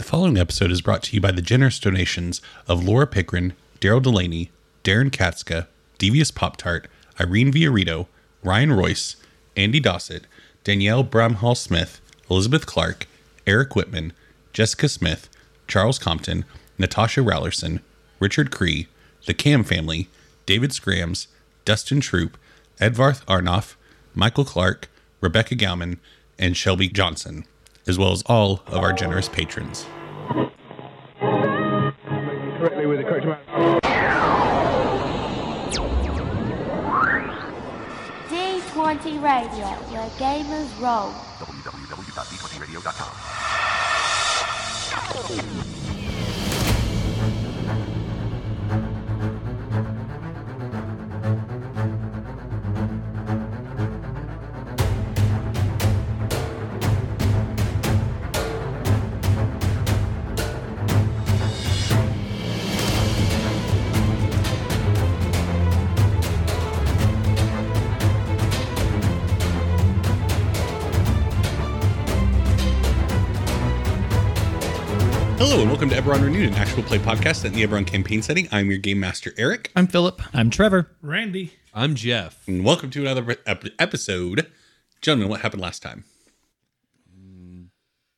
The following episode is brought to you by the generous donations of Laura Pickrahn, Darrell DeLaney, Darrin Katzska, Devious Pop Tart, Irene Viorritto, Ryan Royce, Andy Dossett, Danielle Bramhall Smith, Elizabeth Clark, Eric Witman, Jessica Smith, Charles Compton, Nastasia Raulerson, Richard Cree, the Kamm family, David Scrams, Dustin Troop, Edvarth Arnoff, Michael Clark, Rebekah Gowman, and Shelby Johnson, as well as all of our generous patrons. D20 Radio, where gamers roll. www.d20radio.com. welcome to Eberron Renewed, an actual play podcast in the Eberron campaign setting. I'm your game master, Eric, I'm Philip. I'm Trevor. Randy. I'm Jeff. and welcome to another ep- episode. Gentlemen, what happened last time?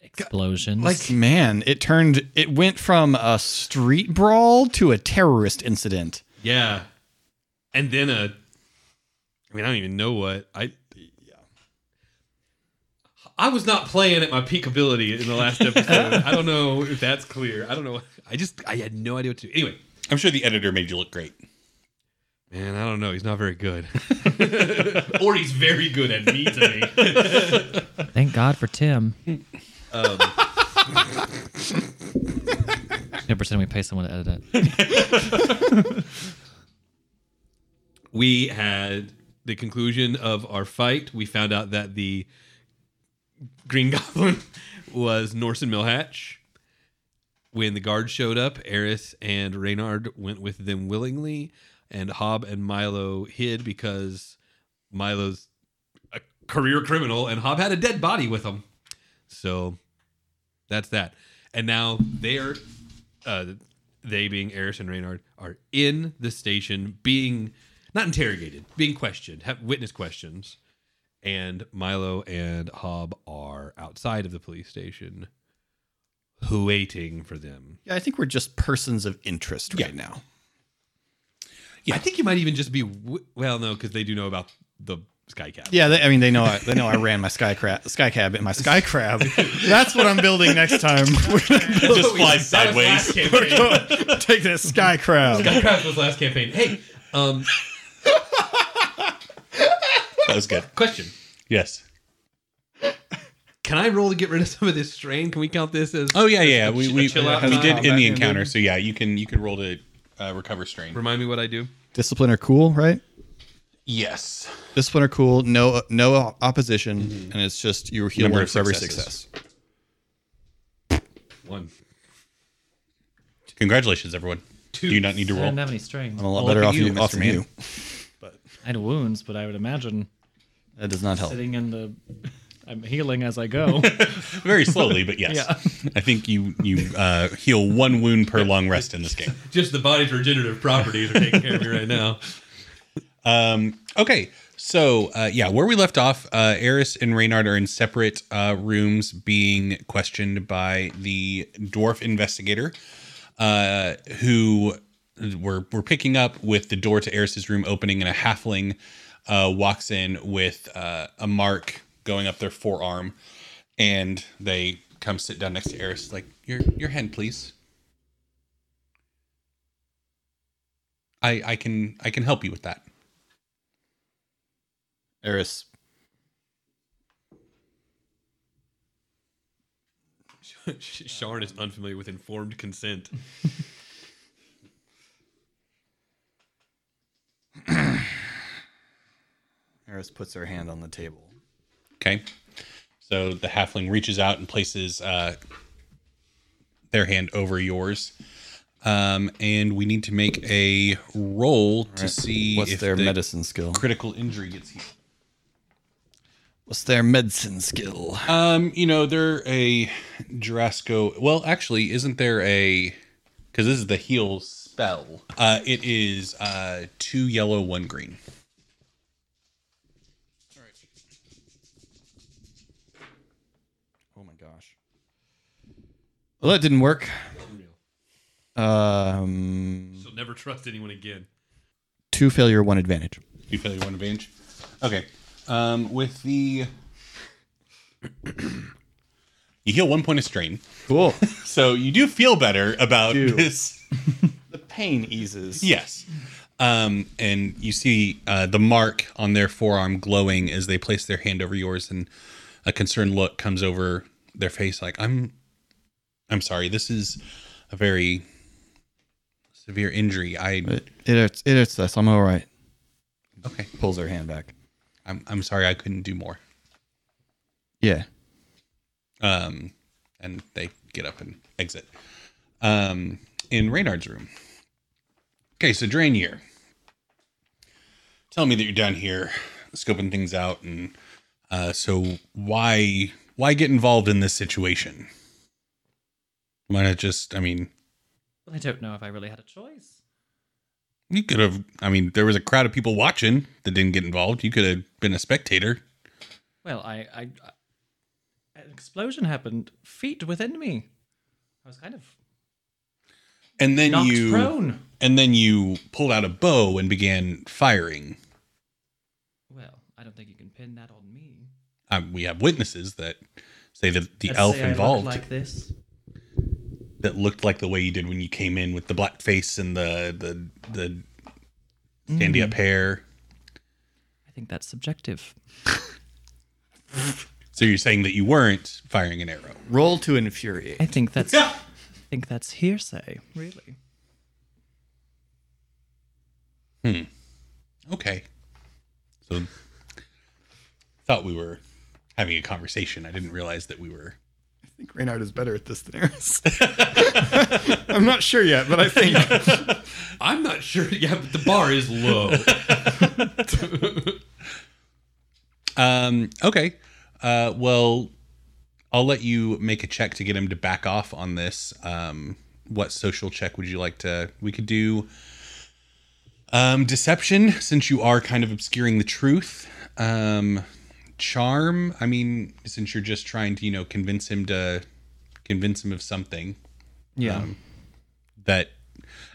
Explosions. Like, man, it turned, it went from a street brawl to a terrorist incident. Yeah. And then a I mean, I don't even know what. I I was not playing at my peak ability in the last episode. I don't know if that's clear. I don't know. I just I had no idea what to do. Anyway, I'm sure the editor made you look great. man, I don't know. He's not very good. or he's very good at me to me. Thank God for Tim. Um, No percent we pay someone to edit it. we had the conclusion of our fight. We found out that the Green Goblin was Norson Millhatch. When the guards showed up, Eris and Reynard went with them willingly, and Hob and Milo hid because Milo's a career criminal, and Hob had a dead body with him. So that's that. And now they're uh, they being Eris and Reynard are in the station being not interrogated, being questioned, have witness questions. And Milo and Hob are outside of the police station waiting for them. Yeah, I think we're just persons of interest right now. Yeah. I think you might even just be well, no, because they do know about the sky cap. Yeah, they, I mean, they know I, they know I ran my sky crab, sky cab, and my sky crab. That's what I'm building next time. We're gonna Just fly That was last sideways. take this sky crab. Skycraft was last campaign. Hey, um, That was good. question. Yes. Can I roll to get rid of some of this strain? Can we count this as? Oh yeah, yeah. We we, a chill out we time? did in the encounter, ended. so yeah, you can you can roll to uh, recover strain. Remind me what I do. Discipline are cool, right? Yes. Discipline are cool. No, no opposition, and it's just you heal Number one of for every success. One. Congratulations, everyone. Do you not need to roll? I roll? didn't have any strength. I'm a lot Well, better off at you, you, off Mr. than Man. you. I had wounds, but I would imagine That does not help. sitting in the. I'm healing as I go. Very slowly, but yes. Yeah. I think you you uh, heal one wound per long rest in this game. Just the body's regenerative properties are taking care of me right now. Um, okay, so uh, yeah, where we left off, uh, Eris and Reynard are in separate uh, rooms being questioned by the dwarf investigator, uh, who we're, we're picking up with the door to Eris's room opening, and a halfling uh, walks in with uh, a mark going up their forearm, and they come sit down next to Eris, like, your, your hand, please. I, I can I can help you with that. Eris, Sharn is unfamiliar with informed consent. Eris puts her hand on the table. Okay. So the halfling reaches out and places uh, their hand over yours. Um, and we need to make a roll to see What's if their the medicine skill? critical injury gets healed. What's their medicine skill? Um, you know, they're a Jorasco. Well, actually, isn't there a? Because this is the heal spell. Uh, it is uh two yellow, one green. Oh my gosh. Well, that didn't work. Um, So never trust anyone again. two failure, one advantage. You failure, one advantage. Okay. Um, with the you heal one point of strain, Cool. so you do feel better about Do. this. the pain eases. Yes. Um, and you see uh, the mark on their forearm glowing as they place their hand over yours, and a concerned look comes over their face. Like, I'm, I'm sorry. This is a very severe injury. I It, it hurts. It hurts us. I'm all right. okay. Pulls her hand back. I'm I'm sorry. I couldn't do more. Yeah. Um, and they get up and exit. Um, in Reynard's room. Okay, so drain Drainier. Tell me that you're down here scoping things out, and uh, so why why get involved in this situation? Why have just? I mean, I don't know if I really had a choice. you could have. I mean, there was a crowd of people watching that didn't get involved. You could have been a spectator. Well, I, I, I an explosion happened feet within me. I was kind of And then knocked you prone. and then you pulled out a bow and began firing. Well, I don't think you can pin that on me. um, we have witnesses that say that the Let's elf say I look involved like this. That looked like the way you did when you came in with the black face and the the the candy Mm. up hair. I think that's subjective. So you're saying that you weren't firing an arrow. Roll to infuriate. I think that's. I think that's hearsay. Really. Hmm. Okay. So thought we were having a conversation. I didn't realize that we were I think Reynard is better at this than Eris. I'm not sure yet, but I think. I'm not sure. Yeah, but the bar is low. Um okay. Uh well I'll let you make a check to get him to back off on this. Um what social check would you like to we could do um deception since you are kind of obscuring the truth. Um charm, I mean since you're just trying to, you know, convince him to convince him of something Yeah. Um, that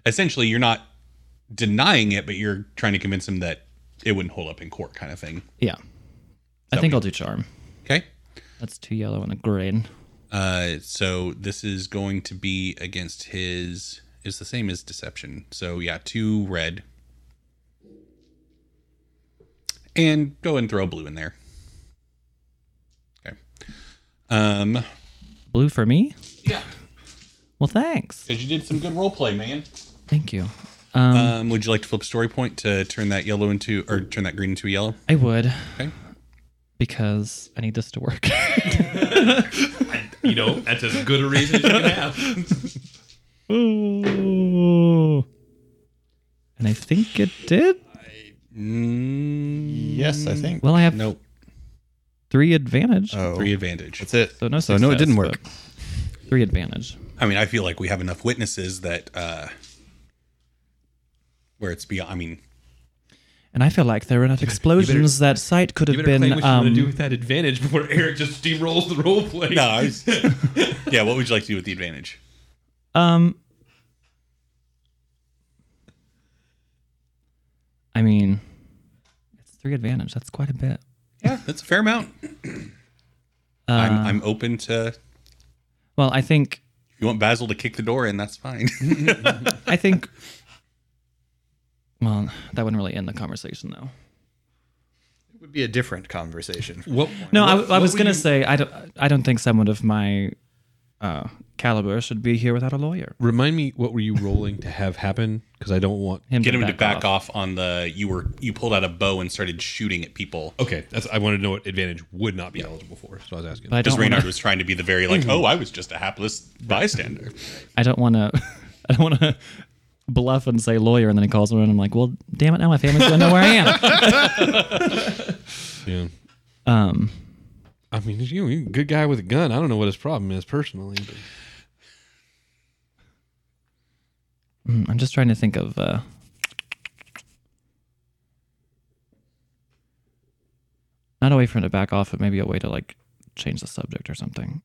essentially you're not denying it but you're trying to convince him that it wouldn't hold up in court kind of thing. yeah. I think I'll do charm. Okay? That's two yellow and a green. Uh, so this is going to be against his is the same as deception. So yeah, two red. And go and throw a blue in there. Okay. Um, Blue for me. yeah, Well, thanks. because you did some good role play, man. Thank you. Um, Um, would you like to flip story point to turn that yellow into or turn that green into a yellow? I would Okay. because I need this to work. you know, that's as good a reason as you can have. Ooh. And I think it did. Mm, yes, I think. Well, I have nope. Three advantage. Oh, Three advantage. that's it. So no, So no, it didn't work. but Three advantage. I mean, I feel like we have enough witnesses that uh where it's beyond. I mean, And I feel like there were enough explosions that site could You have better been. claim what you want to do Um, with that advantage before Eric just steamrolls the role play. no, I was, yeah. What would you like to do with the advantage? um, I mean, it's three advantage. That's quite a bit. Yeah, that's a fair amount. Uh, I'm I'm open to. Well, I think you want Basil to kick the door in, that's fine. I think. Well, that wouldn't really end the conversation, though. It would be a different conversation. What, No, I, what- I was what would gonna you- say I don't. I don't think someone of my uh, caliber should be here without a lawyer. Remind me, what were you rolling to have happen? Because I don't want. Him Get him to back off. on the. You were you pulled out a bow and started shooting at people. Okay, that's. I wanted to know what advantage would not be eligible for. So I was asking. But I Because don't. Reynard Wanna, was trying to be the very like, oh, I was just a hapless bystander. I don't want to. I don't want to bluff and say lawyer, and then he calls me and I'm like, well, damn it, now my family's gonna know where I am. yeah. Um, I mean, you know, you're a good guy with a gun. I don't know what his problem is personally. But Mm, I'm just trying to think of. Uh, not a way for him to back off, but maybe a way to like change the subject or something,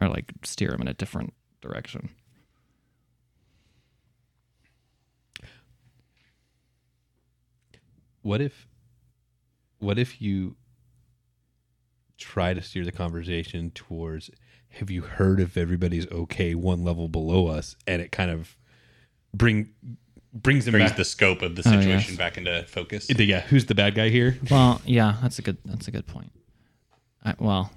or like steer him in a different direction. what if, what if you try to steer the conversation towards, have you heard if everybody's okay one level below us, and it kind of bring brings them Brings back. the scope of the Oh, situation yes. back into focus. yeah, who's the bad guy here? Well, yeah, that's a good. That's a good point. I, well,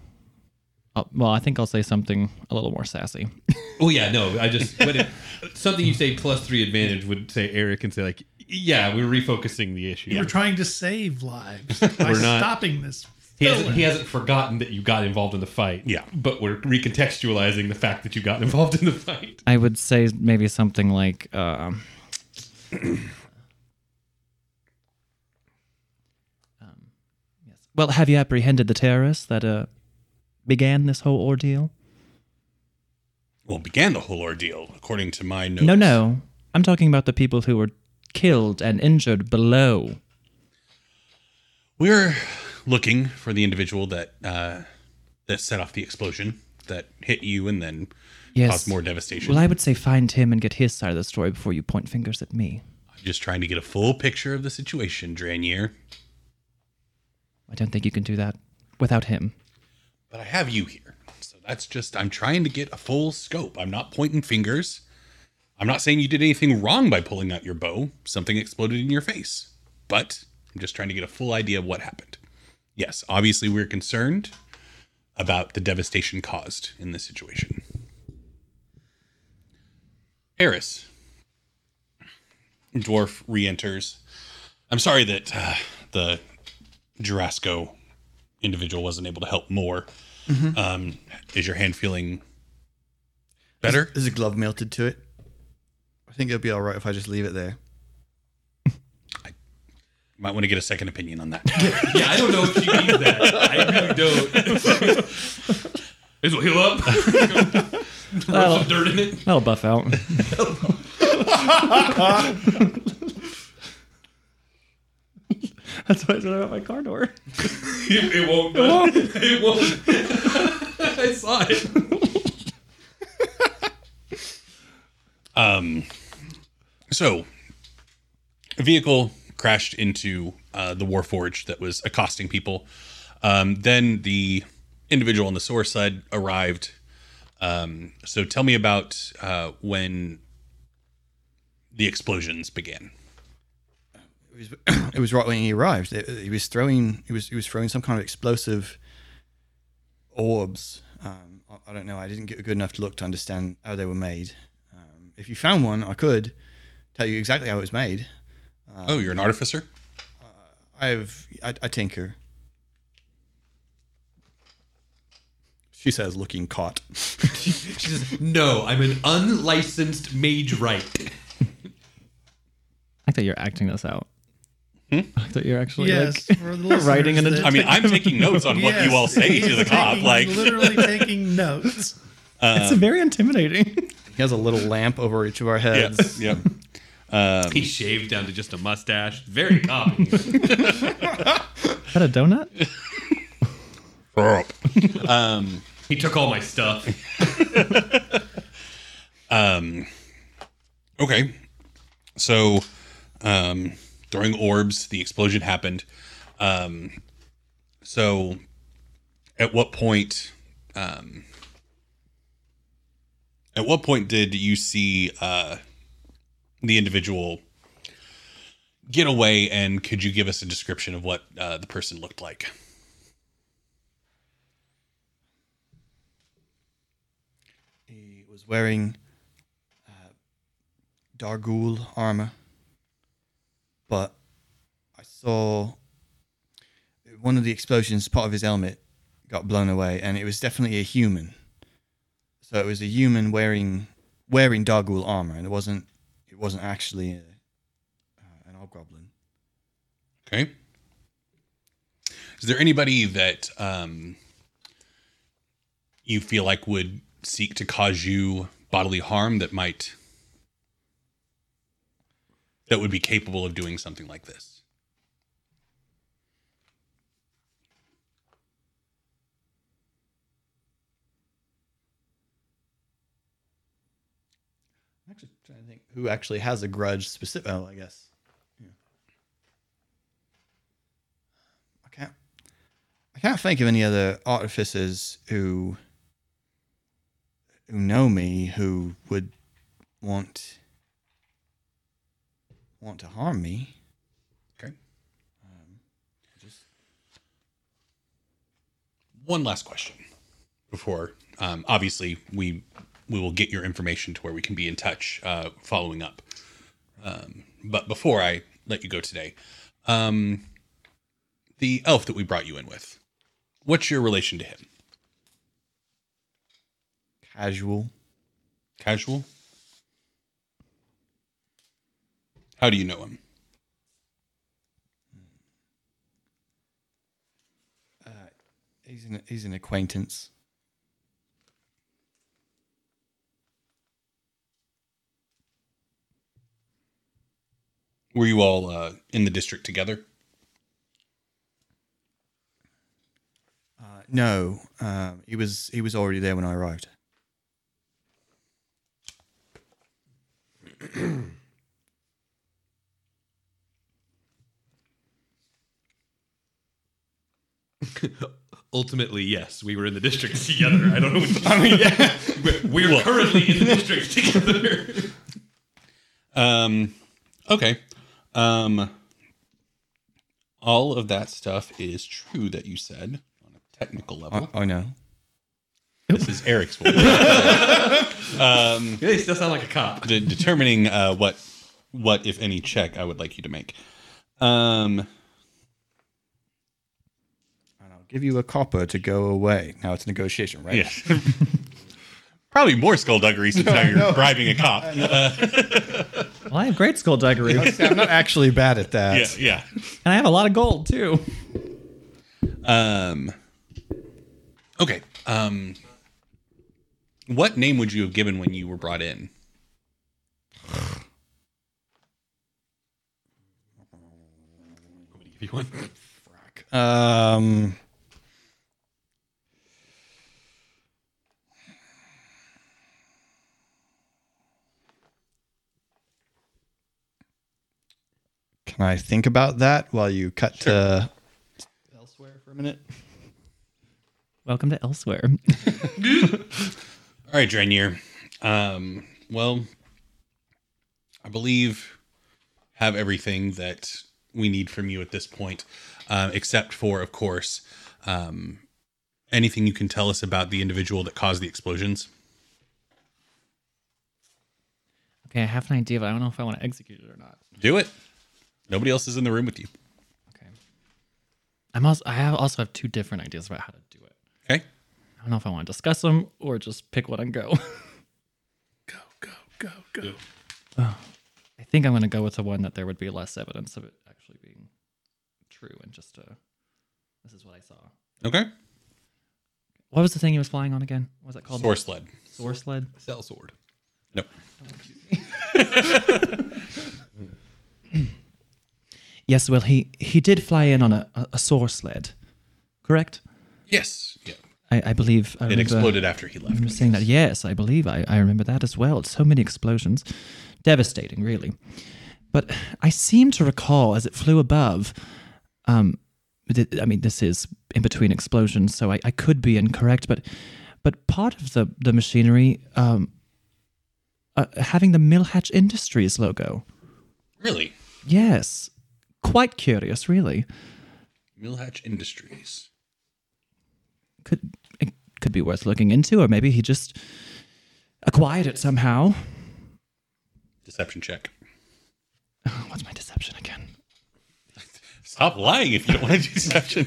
i well, I think I'll say something a little more sassy. Oh yeah, no, I just what if, something you say plus three advantage would say Eric and say like, yeah, we're refocusing the issue. We're trying to save lives by We're not- stopping this. He hasn't, he hasn't forgotten that you got involved in the fight. Yeah. But we're recontextualizing the fact that you got involved in the fight. I would say maybe something like. um um, yes. Well, have you apprehended the terrorists that uh, began this whole ordeal? Well, began the whole ordeal, according to my notes. No, no. I'm talking about the people who were killed and injured below. We're looking for the individual that uh, that set off the explosion that hit you and then Yes. caused more devastation. Well, I would say find him and get his side of the story before you point fingers at me. I'm just trying to get a full picture of the situation, Dranier. I don't think you can do that without him. But I have you here. So that's just, I'm trying to get a full scope. I'm not pointing fingers. I'm not saying you did anything wrong by pulling out your bow. Something exploded in your face. But I'm just trying to get a full idea of what happened. Yes, obviously we're concerned about the devastation caused in this situation. Eris. Dwarf re enters. I'm sorry that uh, the Jorasco individual wasn't able to help more. Um, is your hand feeling better? Is a glove melted to it. I think it'll be all right if I just leave it there. Might want to get a second opinion on that. Yeah, I don't know if she means that. I really don't. this will heal up. Rub some dirt in it. That'll buff out. That's why I said about my car door. It, it won't. bud. It won't. I saw it. Um, so, vehicle crashed into uh, the Warforge that was accosting people. Um, then the individual on the source side arrived. Um, so, tell me about uh, when the explosions began. It was, it was right when he arrived. He was throwing. He was he was throwing some kind of explosive orbs. Um, I, I don't know. I didn't get good enough to look to understand how they were made. Um, if you found one, I could tell you exactly how it was made. Oh, you're an artificer? Uh, I've I, I tinker. She says, looking caught. She says, "No, I'm an unlicensed mage right." I thought you're acting this out. Hmm? I thought you're actually Yes, like for writing an. I mean, I'm taking notes on what Yes, you all say to he's the cop. taking- Like, literally taking notes. Uh, it's very intimidating. He has a little lamp over each of our heads. yep, yep. He shaved down to just a mustache. Very copy. Is that a donut? um, he took all my stuff. um, Okay. So, um, throwing orbs, the explosion happened. Um, so, at what point? Um, at what point did you see uh, the individual get away? And could you give us a description of what uh, the person looked like? He was wearing uh, Darguul armor, but I saw one of the explosions, part of his helmet, got blown away, and it was definitely a human. So it was a human wearing wearing Darguul armor, and it wasn't it wasn't actually a, uh, an hobgoblin. Okay. Is there anybody that um, you feel like would seek to cause you bodily harm that might that would be capable of doing something like this. I'm actually trying to think who actually has a grudge specific. Oh, I guess. Yeah. I can't. I can't think of any other artificers who who know me who would want want to harm me. Okay. Just One last question before, um, obviously, we we will get your information to where we can be in touch uh, following up. Um, but before I let you go today, um, the elf that we brought you in with, what's your relation to him? Casual. Casual. How do you know him? He's an he's an acquaintance. Were you all uh, in the district together? Uh, no, um, he was he was already there when I arrived. Ultimately, yes, we were in the district together. I don't know. What I mean, yeah, we're, we're currently in the district together. Um, okay. Um, all of that stuff is true that you said on a technical level. I, I know. this is Eric's voice. they still sound like a cop. De- determining uh, what, what if any check I would like you to make. Um, And I'll give you a copper to go away. Now it's negotiation, right? yeah. Probably more skullduggery since now you're bribing a cop. Well, I have great skullduggery, I'm not actually bad at that. yeah, yeah. and I have a lot of gold too. Um. Okay. Um. What name would you have given when you were brought in? If you want. Um. Can I think about that while you cut to elsewhere for a minute? Welcome to Elsewhere. All right, Drenier. Um, well, I believe have everything that we need from you at this point, uh, except for, of course, um, anything you can tell us about the individual that caused the explosions. Okay, I have an idea, but I don't know if I want to execute it or not. Do it. Nobody else is in the room with you. Okay. I'm also I have, also have two different ideas about how to do it. Okay. I don't know if I want to discuss them or just pick one and go. Go, go, go, go. I think I'm going to go with the one that there would be less evidence of it actually being true and just uh this is what I saw. Okay. What was the thing he was flying on again? What was it called? Source sled. Source sled. Cell sword. Nope. Yes, well he he did fly in on a, a, a sled, correct? Yes. Yeah. I, I believe I It exploded after he left. I left. remember saying that. Yes, I believe I, I remember that as well. So many explosions. Devastating, really. But I seem to recall as it flew above, um, th- I mean, this is in between explosions, so I, I could be incorrect, but but part of the, the machinery um, uh, having the Millhatch Industries logo. Really? Yes. Quite curious, really. Millhatch Industries. Could it could be worth looking into, or maybe he just acquired it somehow. Deception check. What's my deception again? Stop lying if you don't want to do deception.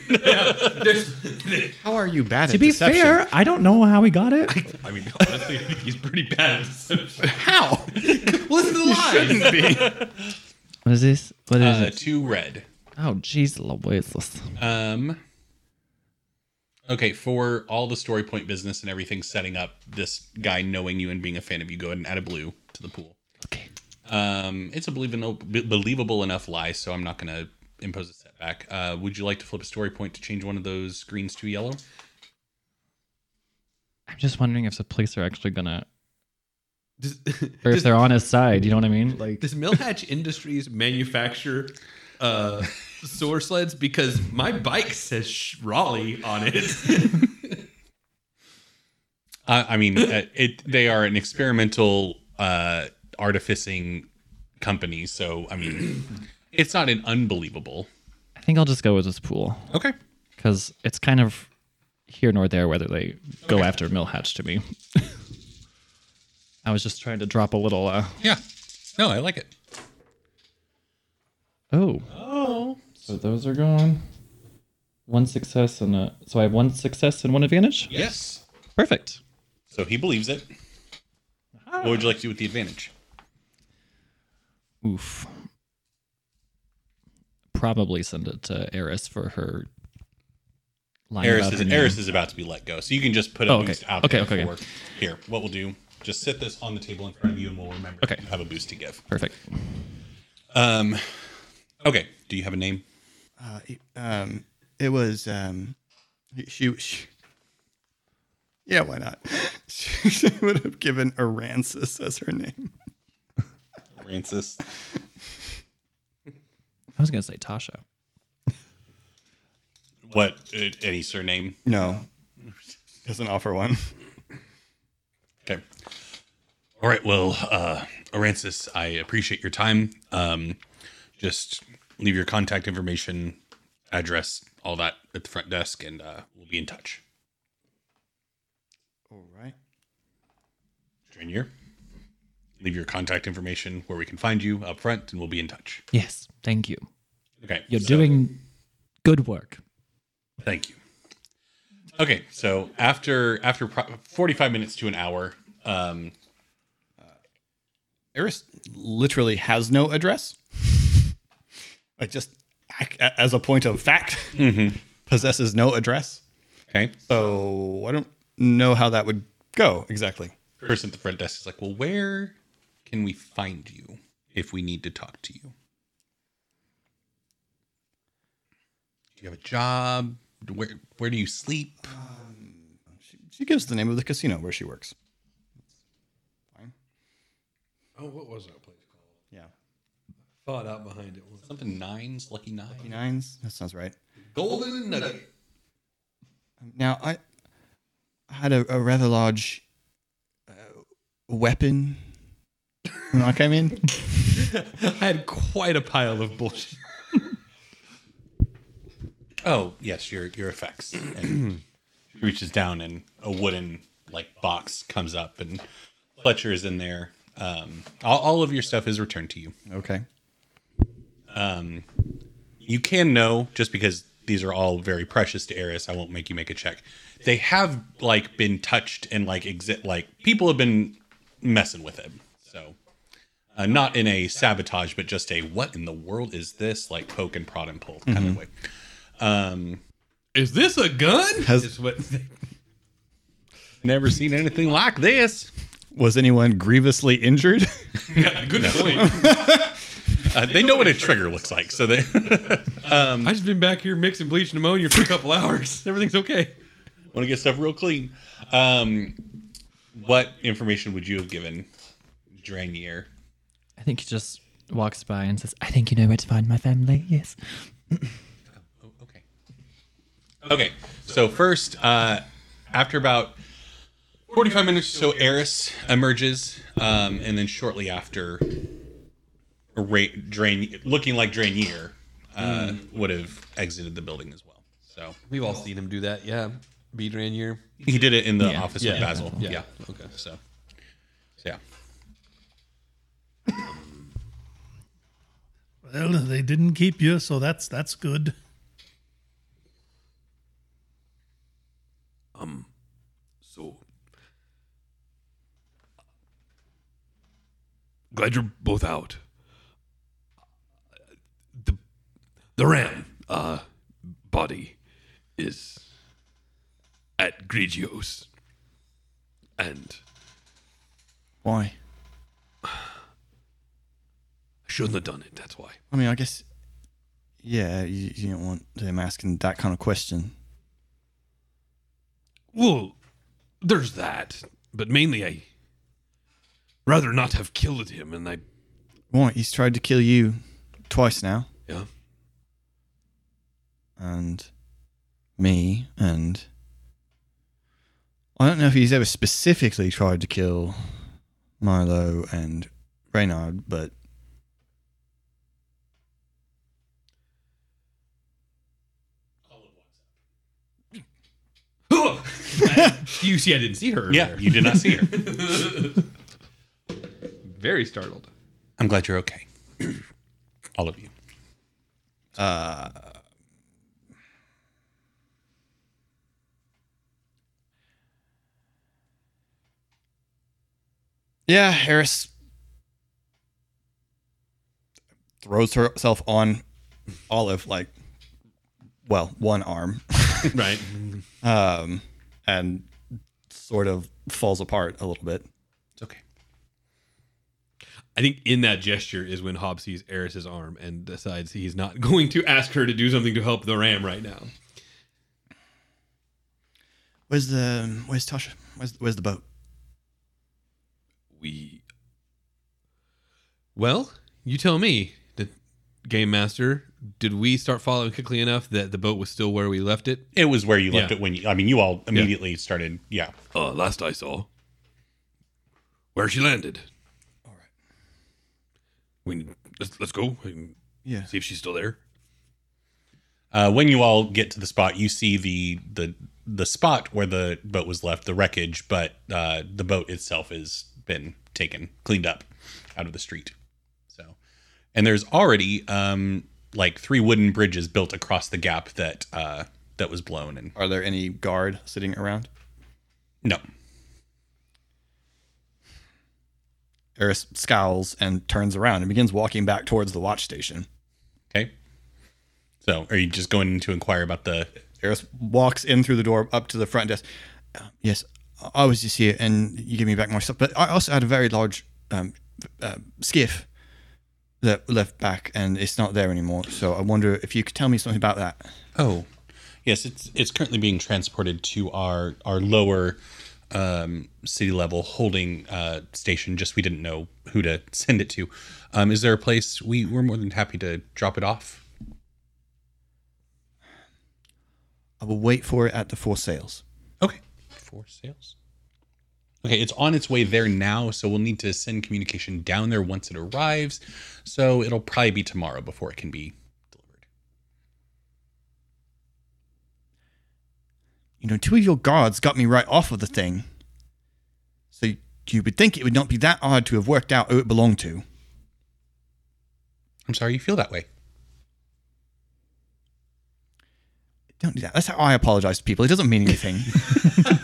How are you bad To be fair, I don't know how he got it. I mean, honestly, I think he's pretty bad. at deception. How? Listen to the lies. What is this? What is uh, it? two red. Oh, jeez Louise. Um. Okay, for all the story point business and everything setting up, this guy knowing you and being a fan of you, go ahead and add a blue to the pool. Okay. Um, it's a believable, believable enough lie, so I'm not going to impose a setback. Uh, would you like to flip a story point to change one of those greens to yellow? I'm just wondering if the police are actually gonna, Does, or if does, they're on his side. You know what I mean? Like, does Millhatch Industries manufacture uh, sewer sleds? Because my bike says Raleigh on it. Uh, I mean, uh, it. They are an experimental uh, artificing company, so I mean, it's not an unbelievable. I think I'll just go with this pool Okay. because it's kind of here nor there whether they go after Millhatch to me. I was just trying to drop a little. uh Yeah. No, I like it. Oh. Oh. So those are gone. One success and a. So I have one success and one advantage. Yes. Perfect. So he believes it. What would you like to do with the advantage? Oof. Probably send it to Eris for her. line Eris about is, her name. Eris is about to be let go, so you can just put a Oh, okay. boost out Okay, there okay, for okay. here. What we'll do, just sit this on the table in front of you, and we'll remember Okay. you have a boost to give. Perfect. Um, okay. Do you have a name? Uh, it, um, it was um, she, she. Yeah, why not? She would have given Aransas as her name. Francis. I was gonna say Tasha. What? Uh, any surname? No, doesn't offer one. Okay. All right. Well, uh, Arancis, I appreciate your time. Um, just leave your contact information, address, all that at the front desk, and uh, we'll be in touch. All right. Strainier, leave your contact information where we can find you up front, and we'll be in touch. Yes, thank you. Okay. You're so- doing good work. Thank you. Okay, so after after pro- 45 minutes to an hour, um, Eris literally has no address. like just as a point of fact, possesses no address. okay, So I don't know how that would go exactly. person at the front desk is like, "Well, where can we find you if we need to talk to you? Do you have a job? Where where do you sleep? She gives the name of the casino where she works. Fine. Oh, what was that place called? Yeah. Thought out behind it. Something nines, lucky nine. Nines. That sounds right. Golden Nugget. Now I had a, a rather large uh, weapon when I came in. I had quite a pile of bullshit. Oh yes, your your effects. And she reaches down and a wooden like box comes up and Fletcher is in there. Um, all, all of your stuff is returned to you. Okay. Um, you can know just because these are all very precious to Eris. I won't make you make a check. They have like been touched and like exit like people have been messing with it. So uh, not in a sabotage, but just a what in the world is this like poke and prod and pull kind of way. Um, Is this a gun? Has- Is what never seen anything like this. Was anyone grievously injured? yeah, good point. Uh, they know what a trigger looks like, so they I just been back here mixing bleach and ammonia for a couple hours. Everything's okay. want to get stuff real clean. Um, what information would you have given Drainier? I think he just walks by and says, "I think you know where to find my family." Yes. Okay. Okay. So first, uh, after about forty-five minutes, or so Eris emerges, um, and then shortly after, Ra- Drain, looking like Drainier, uh, would have exited the building as well. So We've all seen him do that. Yeah. B Dranier. he did it in the Yeah. office with Yeah. Basil. Yeah. Yeah. Okay. So, so yeah. Well, they didn't keep you, so that's that's good. So glad you're both out. The the ram uh body is at Grigios. And Why? I shouldn't have done it, that's why. I mean, I guess. Yeah, you, you don't want them asking that kind of question. Well, there's that. But mainly I rather not have killed him and I Why? He's tried to kill you twice now, yeah. and me, and I don't know if he's ever specifically tried to kill Milo and Reynard, but you see, I didn't see her. Yeah, there. you did not see her. Very startled. I'm glad you're okay. All of you. uh, yeah, Harris throws herself on Olive like, well, one arm, Right. um, and sort of falls apart a little bit. It's okay. I think in that gesture is when Hobbs sees Eris's arm and decides he's not going to ask her to do something to help the ram right now. Where's the Where's Tasha? Where's Where's the boat? We Well, you tell me, the game master. Did we start following quickly enough that the boat was still where we left it? It was where you left Yeah. it when you, I mean, you all immediately started. Yeah. uh last I saw where she landed. All right. We let's let's go and Yeah. see if she's still there. Uh, when you all get to the spot, you see the the the spot where the boat was left, the wreckage, but uh, the boat itself has been taken, cleaned up out of the street. So, and there's already um, like three wooden bridges built across the gap that uh, that was blown. And Are there any guard sitting around? no, Eris scowls and turns around and begins walking back towards the watch station. okay. So, are you just going to inquire about the? Eris walks in through the door up to the front desk. Uh, yes, I was just here, and you give me back my stuff. But I also had a very large um, uh, skiff that left back, and it's not there anymore. So I wonder if you could tell me something about that. Oh, yes, it's it's currently being transported to our our lower um, city level holding uh, station. Just we didn't know who to send it to. Um, is there a place we we're more than happy to drop it off? I will wait for it at the Four sales. Okay, four sales. Okay, it's on its way there now, so we'll need to send communication down there once it arrives. So it'll probably be tomorrow before it can be You know, two of your guards got me right off of the thing. So you would think it would not be that odd to have worked out who it belonged to. I'm sorry you feel that way. Don't do that. That's how I apologize to people. It doesn't mean anything.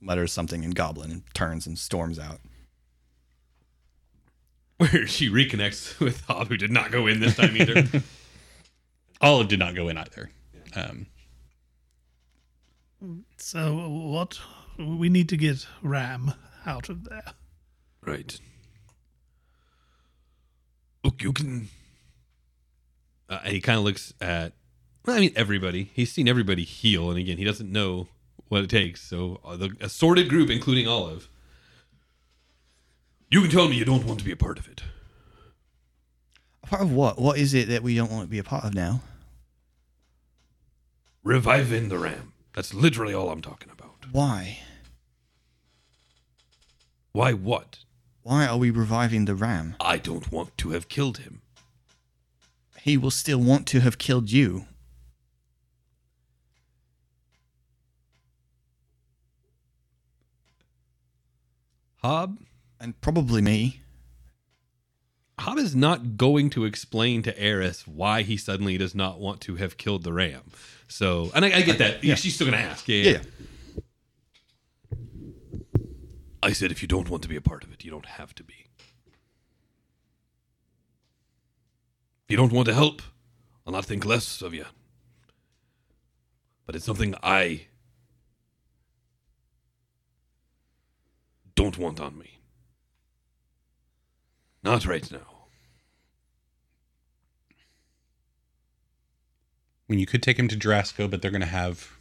Mutters something in Goblin and turns and storms out. Where she reconnects with Hob, who did not go in this time either. Olive did not go in either. Um, So what? We need to get Ram out of there. Right. Look, you can uh, and he kind of looks at, well, I mean, everybody. He's seen everybody heal, and again, he doesn't know what it takes. So uh, the assorted group, including Olive, you can tell me you don't want to be a part of it. A part of what? What is it that we don't want to be a part of now? Reviving the ram. That's literally all I'm talking about. Why? Why what? Why are we reviving the ram? I don't want to have killed him. He will still want to have killed you. Hob, And probably me. Hob is not going to explain to Eris why he suddenly does not want to have killed the ram. So, and I, I get that. Yeah. She's still going to ask. Yeah, yeah. Yeah. I said, if you don't want to be a part of it, you don't have to be. If you don't want to help, I'll not think less of you. But it's something I don't want on me. Not right now. I mean, you could take him to Jorasco, but they're going to have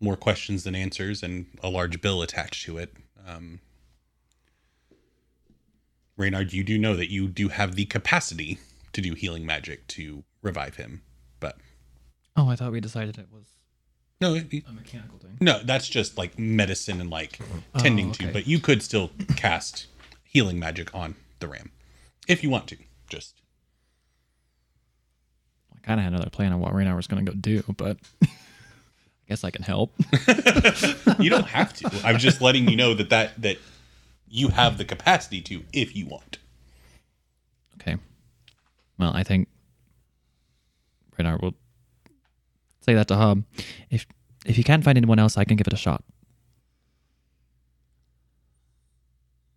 more questions than answers and a large bill attached to it. Um, Reynard, you do know that you do have the capacity to do healing magic to revive him, but Oh, I thought we decided it was no, it- a mechanical thing. no, that's just like medicine and like oh. tending oh, okay. to. But you could still cast healing magic on the ram if you want to. Just I kind of had another plan on what Reynard was going to go do, but I guess I can help. you don't have to. I'm just letting you know that that that you have the capacity to if you want. okay. Well, I think Reynard will say that to Hob. If if you can't find anyone else, I can give it a shot.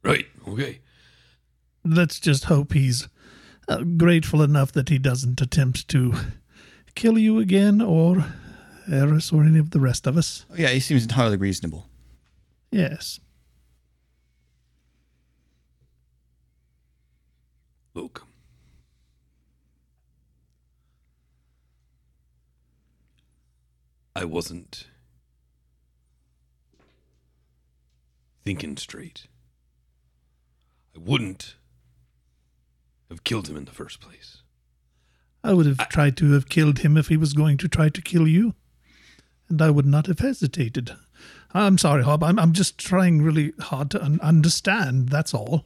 Right, okay. Let's just hope he's uh, grateful enough that he doesn't attempt to kill you again or Eris or any of the rest of us. Oh, yeah, he seems entirely reasonable. Yes. Look. I wasn't thinking straight. I wouldn't have killed him in the first place. I would have tried to have killed him if he was going to try to kill you. And I would not have hesitated. I'm sorry, Hob. I'm, I'm just trying really hard to un- understand. That's all.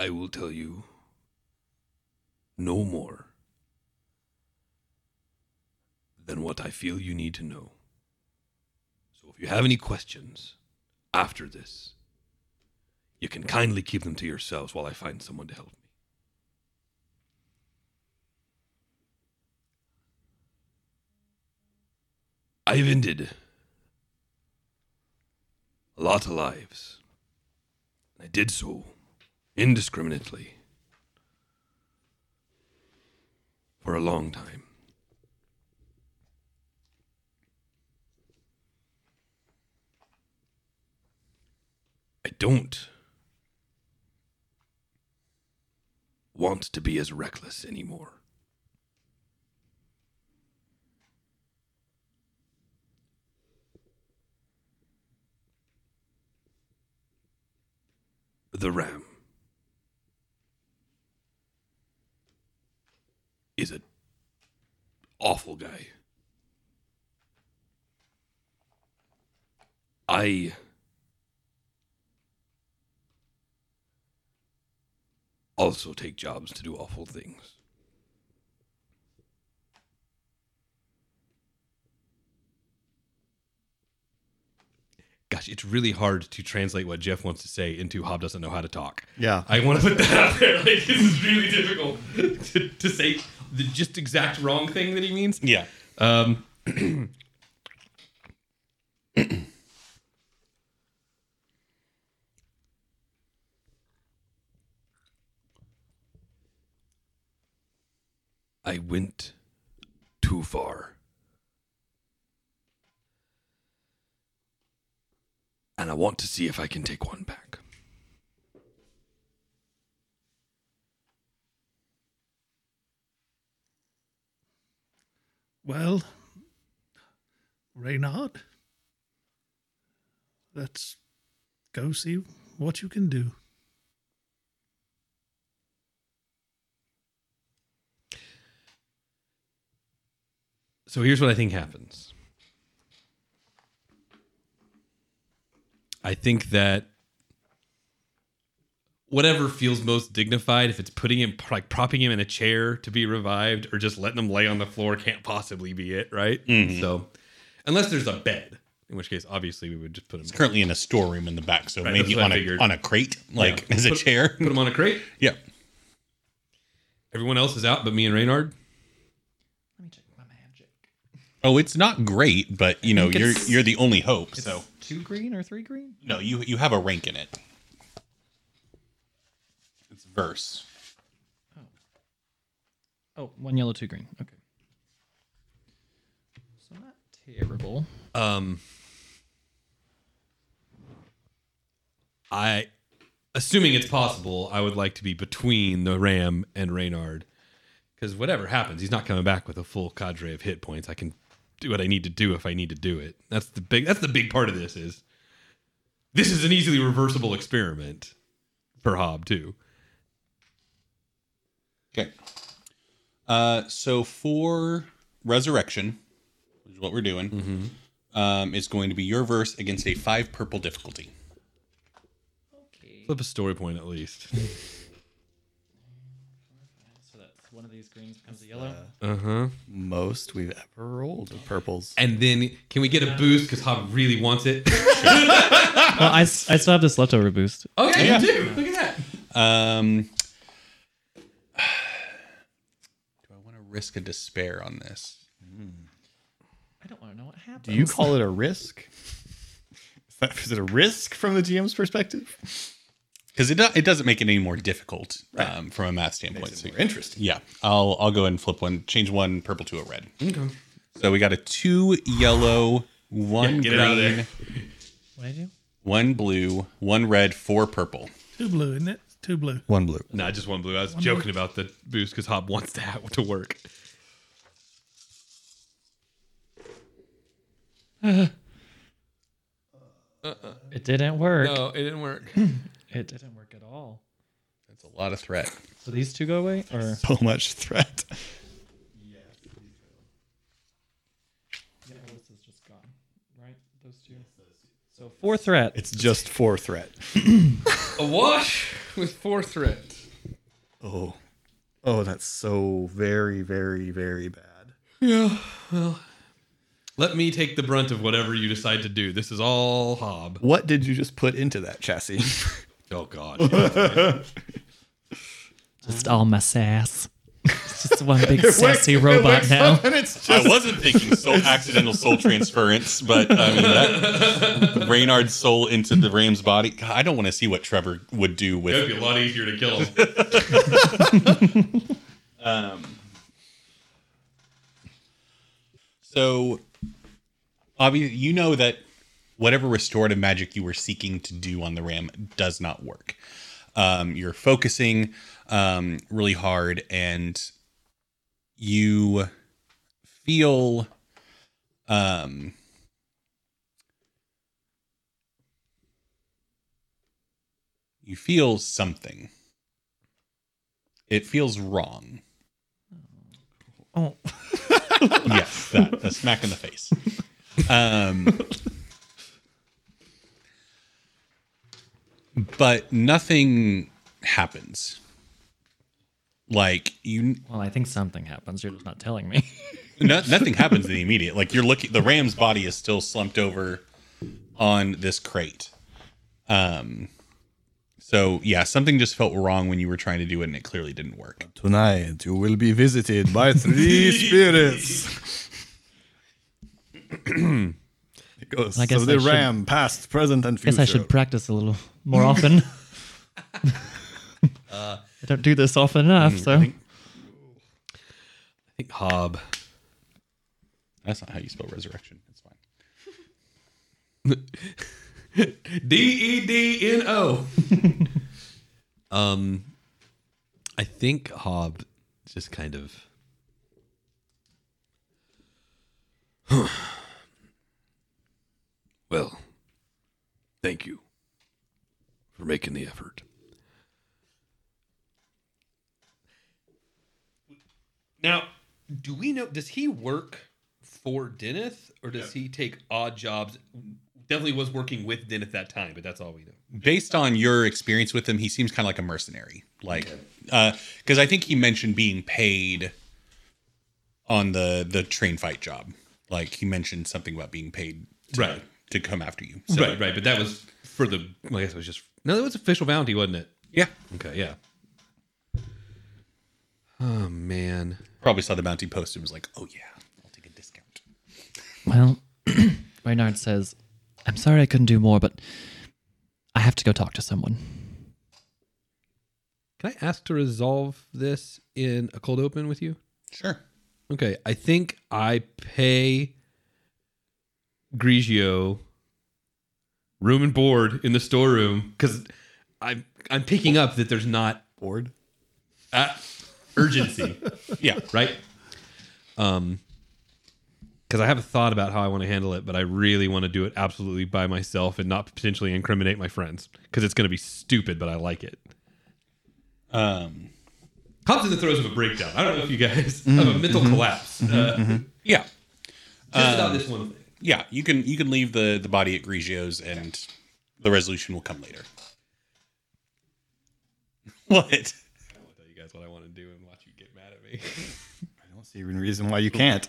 I will tell you no more than what I feel you need to know. So if you have any questions after this, you can kindly keep them to yourselves while I find someone to help me. I've ended a lot of lives. I did so indiscriminately for a long time. I don't want to be as reckless anymore. The ram is an awful guy. I also take jobs to do awful things. Gosh, it's really hard to translate what Jeff wants to say into Hob doesn't know how to talk. Yeah. I want to put that out there. Like, this is really difficult to, to say the just exact wrong thing that he means. Yeah. Um, I went too far. And I want to see if I can take one back. Well, Reynard, let's go see what you can do. So here's what I think happens. I think that whatever feels most dignified, if it's putting him like propping him in a chair to be revived, or just letting him lay on the floor, can't possibly be it, right? Mm-hmm. So, unless there's a bed, In which case, obviously, we would just put him It's currently in a storeroom in the back, so Right, maybe that's what I on a on a crate, like Yeah. as a Put- chair. Put him on a crate. Yeah. Everyone else is out, but me and Reynard. Let me check my magic. Oh, it's not great, but you know you're you're the only hope. It's So two green or three green? no, you you have a rank in it. Verse. Oh, one yellow, two green. Okay. So not terrible. Um, I, assuming it's possible, I would like to be between the Ram and Reynard, because whatever happens, he's not coming back with a full cadre of hit points. I can do what I need to do if I need to do it. That's the big. That's the big part of this. Is this is an easily reversible experiment for Hob too. Okay. Uh, so for resurrection, which is what we're doing, um, is going to be your verse against a five purple difficulty. Okay. Flip a story point at least. So that's one of these greens becomes a yellow. Uh huh. Most we've ever rolled with purples. And then can we get a boost because Hob really wants it? well, I, s- I still have this leftover boost. okay, you do. Look at that. Um, do I want to risk a despair on this? I don't want to know what happened. Do you call it a risk? Is, that, is it a risk from the GM's perspective? Because it do, it doesn't make it any more difficult um, from a math standpoint. So- More interesting. yeah, I'll I'll go ahead and flip one, change one purple to a red. Okay. So we got a two yellow, one get it out of green, there. What did I do? one blue, one red, four purple. Two blue, isn't it? Two blue. One blue. Nah, just one blue. I was joking about the boost because Hob wants that to work. It didn't work. No, it didn't work. It didn't work at all. That's a lot of threat. So these two go away, or So much threat. yeah, this is just gone, right? Those two. So four threat. It's just four threat. A wash with four threat. Oh. Oh, that's so very, very, very bad. Yeah, well. Let me take the brunt of whatever you decide to do. This is all Hob. What did you just put into that chassis? Oh God. just all my sass. It's just one big sassy robot now. I wasn't thinking soul accidental soul transference, but I mean that Reynard's soul into the Ram's body. God, I don't want to see what Trevor would do with. It'd be a lot easier to kill him. So, obviously, you know that whatever restorative magic you were seeking to do on the Ram does not work. Um, you're focusing um, really hard, and you feel um, you feel something. It feels wrong. Oh, yes, that a smack in the face. Um, but nothing happens. Like you, well, I think something happens. You're just not telling me. no, nothing happens in the immediate. Like you're looking, the ram's body is still slumped over on this crate. Um, so yeah, something just felt wrong when you were trying to do it, and it clearly didn't work. Tonight you will be visited by three spirits. it goes. I guess so the I should- ram, past, present, and future. I guess I should practice a little more often. I don't do this often enough, so I think Hob. That's not how you spell resurrection. It's fine. D E D N O. Um, I think Hob just kind of. Well, thank you for making the effort. Now, do we know? Does he work for Deneith, or does he take odd jobs? Definitely was working with Deneith that time, but that's all we know. based on your experience with him, he seems kind of like a mercenary. Like, because uh, I think he mentioned being paid on the the train fight job. Like he mentioned something about being paid to Right. to come after you. So, right, right. But that was for the. Well, I guess it was just. No, that was official bounty, wasn't it? Yeah, Okay, yeah. Oh man. Probably saw the bounty post and was like, "Oh yeah, I'll take a discount." Well, Reynard says, I'm sorry I couldn't do more, but I have to go talk to someone. Can I ask to resolve this in a cold open with you? Sure. Okay, I think I pay Grigio room and board in the storeroom because I'm I'm picking up that there's not board. uh, urgency, Yeah. right? Um, because I have a thought about how I want to handle it, but I really want to do it absolutely by myself and not potentially incriminate my friends because it's going to be stupid, but I like it. Um. Cops in the throes of a breakdown. I don't know if you guys have a mental collapse. Uh, Yeah. Just about this one thing. Yeah. You can you can leave the the body at Grigio's and the resolution will come later. What? I will tell you guys what I want to do and watch you get mad at me. I don't see any reason why you can't.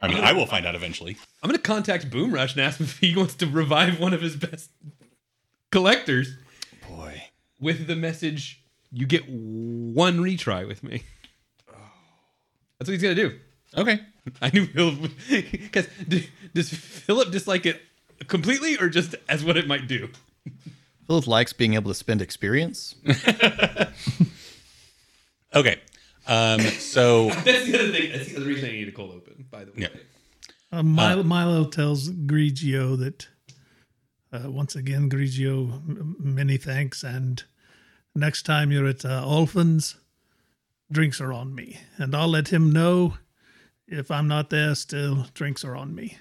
I mean, I will find out eventually. I'm gonna contact Boom Rush and ask him if he wants to revive one of his best collectors Boy. with the message "You get one retry with me." That's what he's gonna do. Okay. I knew he'll because does Philip dislike it completely or just as what it might do? Philip likes being able to spend experience. Okay. Um. So That's the other thing. That's the other reason I need a cold open. By the way, Yeah. Uh, Milo, Milo tells Grigio that uh, once again, Grigio, many thanks, and next time you're at uh, Ulfin's, drinks are on me, and I'll let him know if I'm not there. Still, drinks are on me,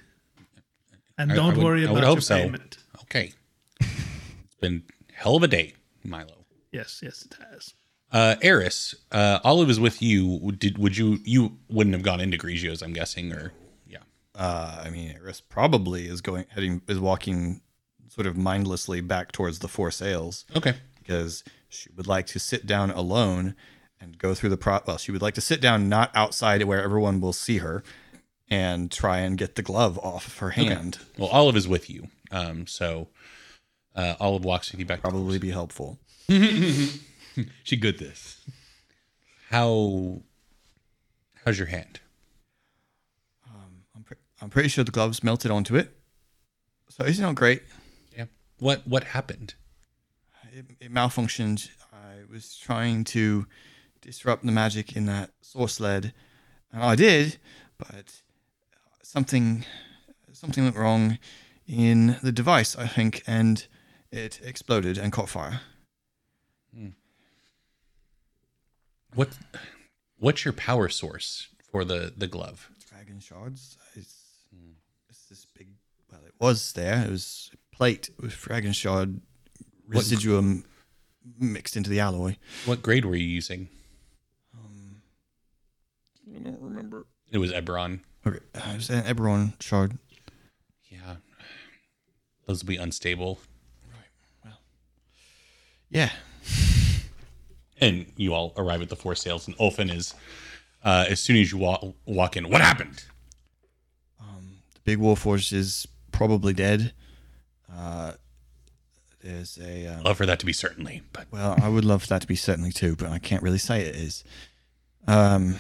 and I- don't I would- worry I would about hope your so. payment. okay. It's been hell of a day, Milo. Yes, yes, it has. Uh, Eris, uh, Olive is with you. Did would you you wouldn't have gone into Grigio's? I'm guessing, or yeah. Uh, I mean, Eris probably is going heading is walking sort of mindlessly back towards the four sails Okay. because she would like to sit down alone and go through the pro. Well, she would like to sit down not outside where everyone will see her and try and get the glove off of her hand. Well, Olive is with you. Um. So, uh, Olive walks with you back. Probably be helpful. she good this. How? How's your hand? Um, I'm, pre- I'm pretty sure the gloves melted onto it, so it's not that great. Yeah. What What happened? it, it malfunctioned. I was trying to disrupt the magic in that source lead, and I did, but something something went wrong in the device, I think, and it exploded and caught fire. What What's your power source for the the glove? Dragon shards. It's, it's this big. Well, it was there. It was plate with dragon shard residuum mixed into the alloy. What grade were you using? Um, I don't remember. It was Eberron. Okay, uh, it was an Eberron shard. Yeah. Those will be unstable. Right. Well. Yeah, And you all arrive at the four sales, and Ulfin is, uh, as soon as you walk, walk in, what happened? the big warforged is probably dead. Uh, there's a um, Love for that to be certainly, but well, I would love for that to be certainly too, but I can't really say it is. Um,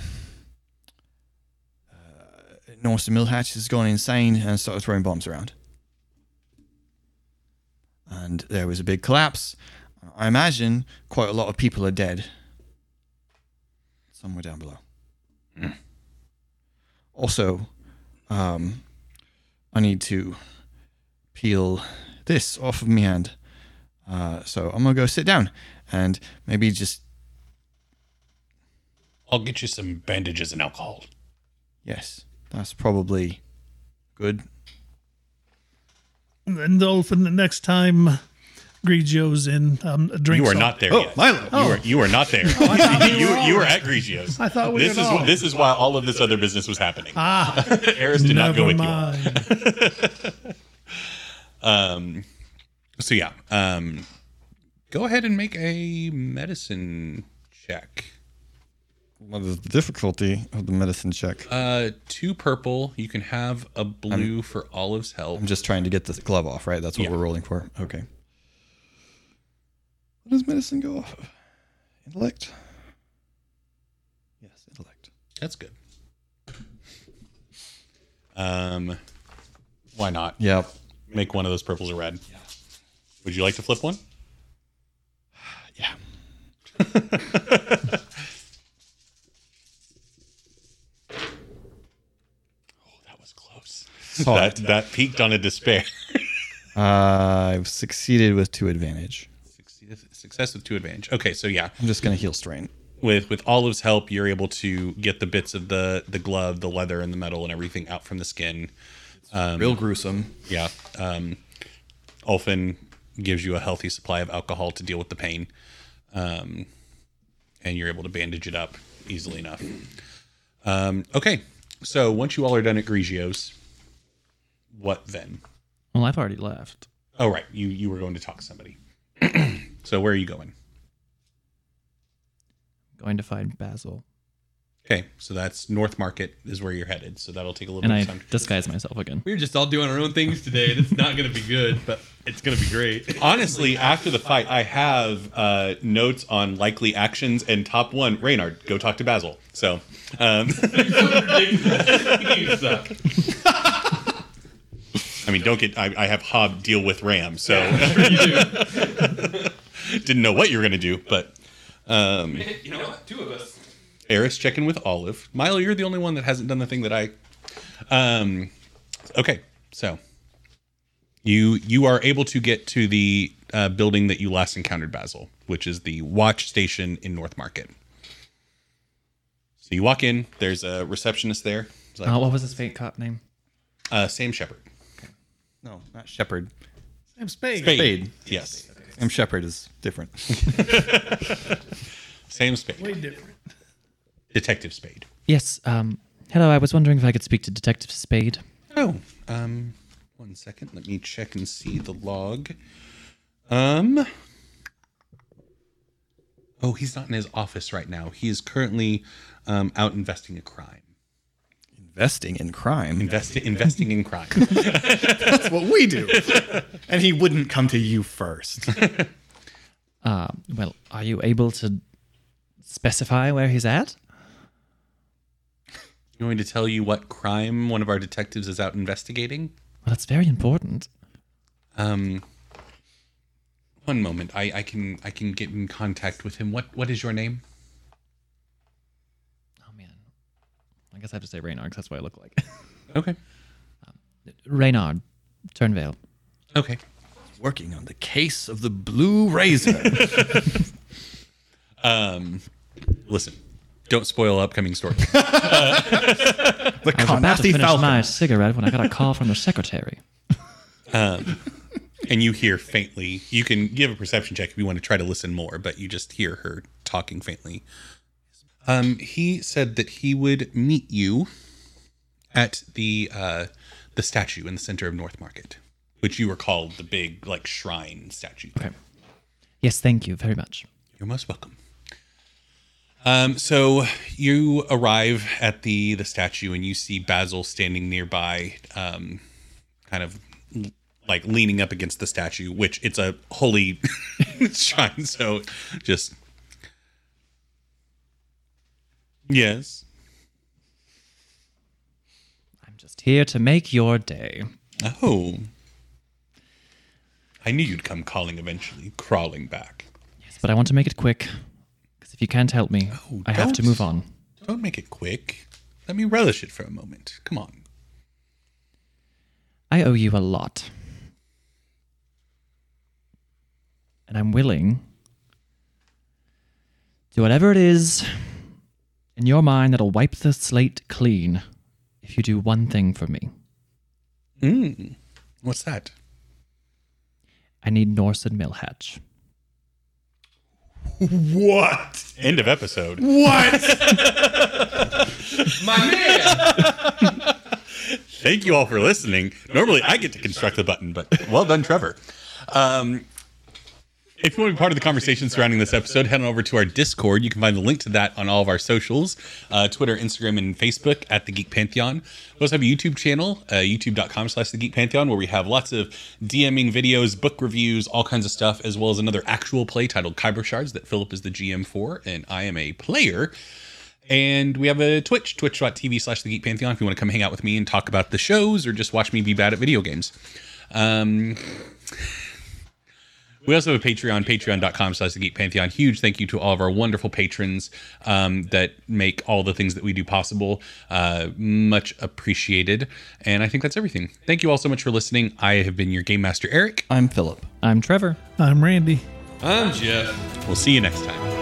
uh, Norse Millhatch has gone insane and started throwing bombs around, and there was a big collapse. I imagine quite a lot of people are dead. Somewhere down below. Also, um, I need to peel this off of my hand. Uh, so I'm gonna go sit down and maybe just I'll get you some bandages and alcohol. yes, that's probably good. And Dolphin, the next time Grigio's in, um, drinks. You are on- not there Oh, yet. Milo. You are you are not there. you you were at Grigio's. I thought we this is all- this is why all of this other business was happening. Ah, Eris did not go never with you. Um, so yeah, um, go ahead and make a medicine check. What is the difficulty of the medicine check? Uh, two purple. You can have a blue for Olive's help. I'm just trying to get the glove off, right? That's what Yeah. we're rolling for. Okay. What does medicine go off of? Intellect? Yes, intellect. That's good. Um, why not? Yep. Make one of those purples a red. Yeah. Would you like to flip one? Yeah. Oh, that was close. That that peaked on a despair. Uh, I've succeeded with two advantage. Success- Success with two advantage. Okay, so yeah, I'm just gonna heal strain. with with Olive's help, you're able to get the bits of the the glove, the leather, and the metal, and everything out from the skin. Real gruesome. Yeah. Um, Ulfin gives you a healthy supply of alcohol to deal with the pain, um, and you're able to bandage it up easily enough. Um, okay, so once you all are done at Grigio's, what then? Well, I've already left. Oh, right, you you were going to talk to somebody. So where are you going? Going to find Basil. Okay, so that's North Market is where you're headed. So that'll take a little And bit I of time. disguise myself again. We're just all doing our own things today. That's not going to be good, but it's going to be great. Honestly, after the fight, I have uh, notes on likely actions, and top one, Reynard, go talk to Basil. So, um, you suck. I mean, don't get. I, I have Hob deal with Ram, so didn't know what you were gonna do, but um, You know what? Two of us. Eris checking with Olive. Milo, you're the only one that hasn't done the thing that I. Um, okay, so you you are able to get to the uh, building that you last encountered Basil, which is the watch station in North Market. So you walk in. There's a receptionist there. It's like, Uh, what was his fake cop name? uh, Sam Shepard. No, not Shepherd. Sam Spade. Spade. Yes, Sam Shepherd is different. Same Spade. Way different. Detective Spade. Yes. Um. Hello. I was wondering if I could speak to Detective Spade. Oh, um, one second. Let me check and see the log. Um, oh, he's not in his office right now. He is currently um, out investing a crime. Investing in crime. Investi- investing in crime. That's what we do. and he wouldn't come to you first. Uh. Well, are you able to specify where he's at? I'm going to tell you what crime one of our detectives is out investigating. Well, that's very important. Um, one moment. I, I can I can get in contact with him. What what is your name? Oh man. I guess I have to say Reynard because that's what I look like. Okay. Reynard Turnvale. Okay. Working on the case of the blue razor. Um, listen. Don't spoil upcoming story. the I was about to finish Falcon. my cigarette when I got a call from the secretary. Um, and you hear faintly. You can give a perception check if you want to try to listen more, but you just hear her talking faintly. Um, he said that he would meet you at the uh, the statue in the center of North Market, which you recall the big like shrine statue. Okay. Yes, thank you very much. You're most welcome. Um, so you arrive at the the statue and you see Basil standing nearby, um, kind of like leaning up against the statue, which it's a holy shrine. So just yes, I'm just here to make your day. oh, I knew you'd come calling eventually, crawling back. Yes, but I want to make it quick. Because if you can't help me, Oh, I have to move on. Don't make it quick. Let me relish it for a moment. Come on. I owe you a lot. And I'm willing to whatever it is in your mind that'll wipe the slate clean if you do one thing for me. Mm. What's that? I need Norse and Millhatch. What? End of episode. What? My man. Thank you all for listening. Normally I get to construct the button, but well done, Trevor. Um, If you want to be part of the conversation surrounding this episode, head on over to our Discord. You can find the link to that on all of our socials uh, Twitter, Instagram, and Facebook at The Geek Pantheon. We also have a YouTube channel, uh, youtube.com slash The Geek Pantheon, where we have lots of DMing videos, book reviews, all kinds of stuff, as well as another actual play titled Kyber Shards that Philip is the GM for, and I am a player. And we have a Twitch, twitch.tv slash The Geek Pantheon, if you want to come hang out with me and talk about the shows or just watch me be bad at video games. Um, we also have a Patreon, patreon.com slash the Geek Pantheon. Huge thank you to all of our wonderful patrons um, that make all the things that we do possible. Uh, much appreciated. And I think that's everything. Thank you all so much for listening. I have been your Game Master, Eric. I'm Philip. I'm Trevor. I'm Randy. I'm Jeff. We'll see you next time.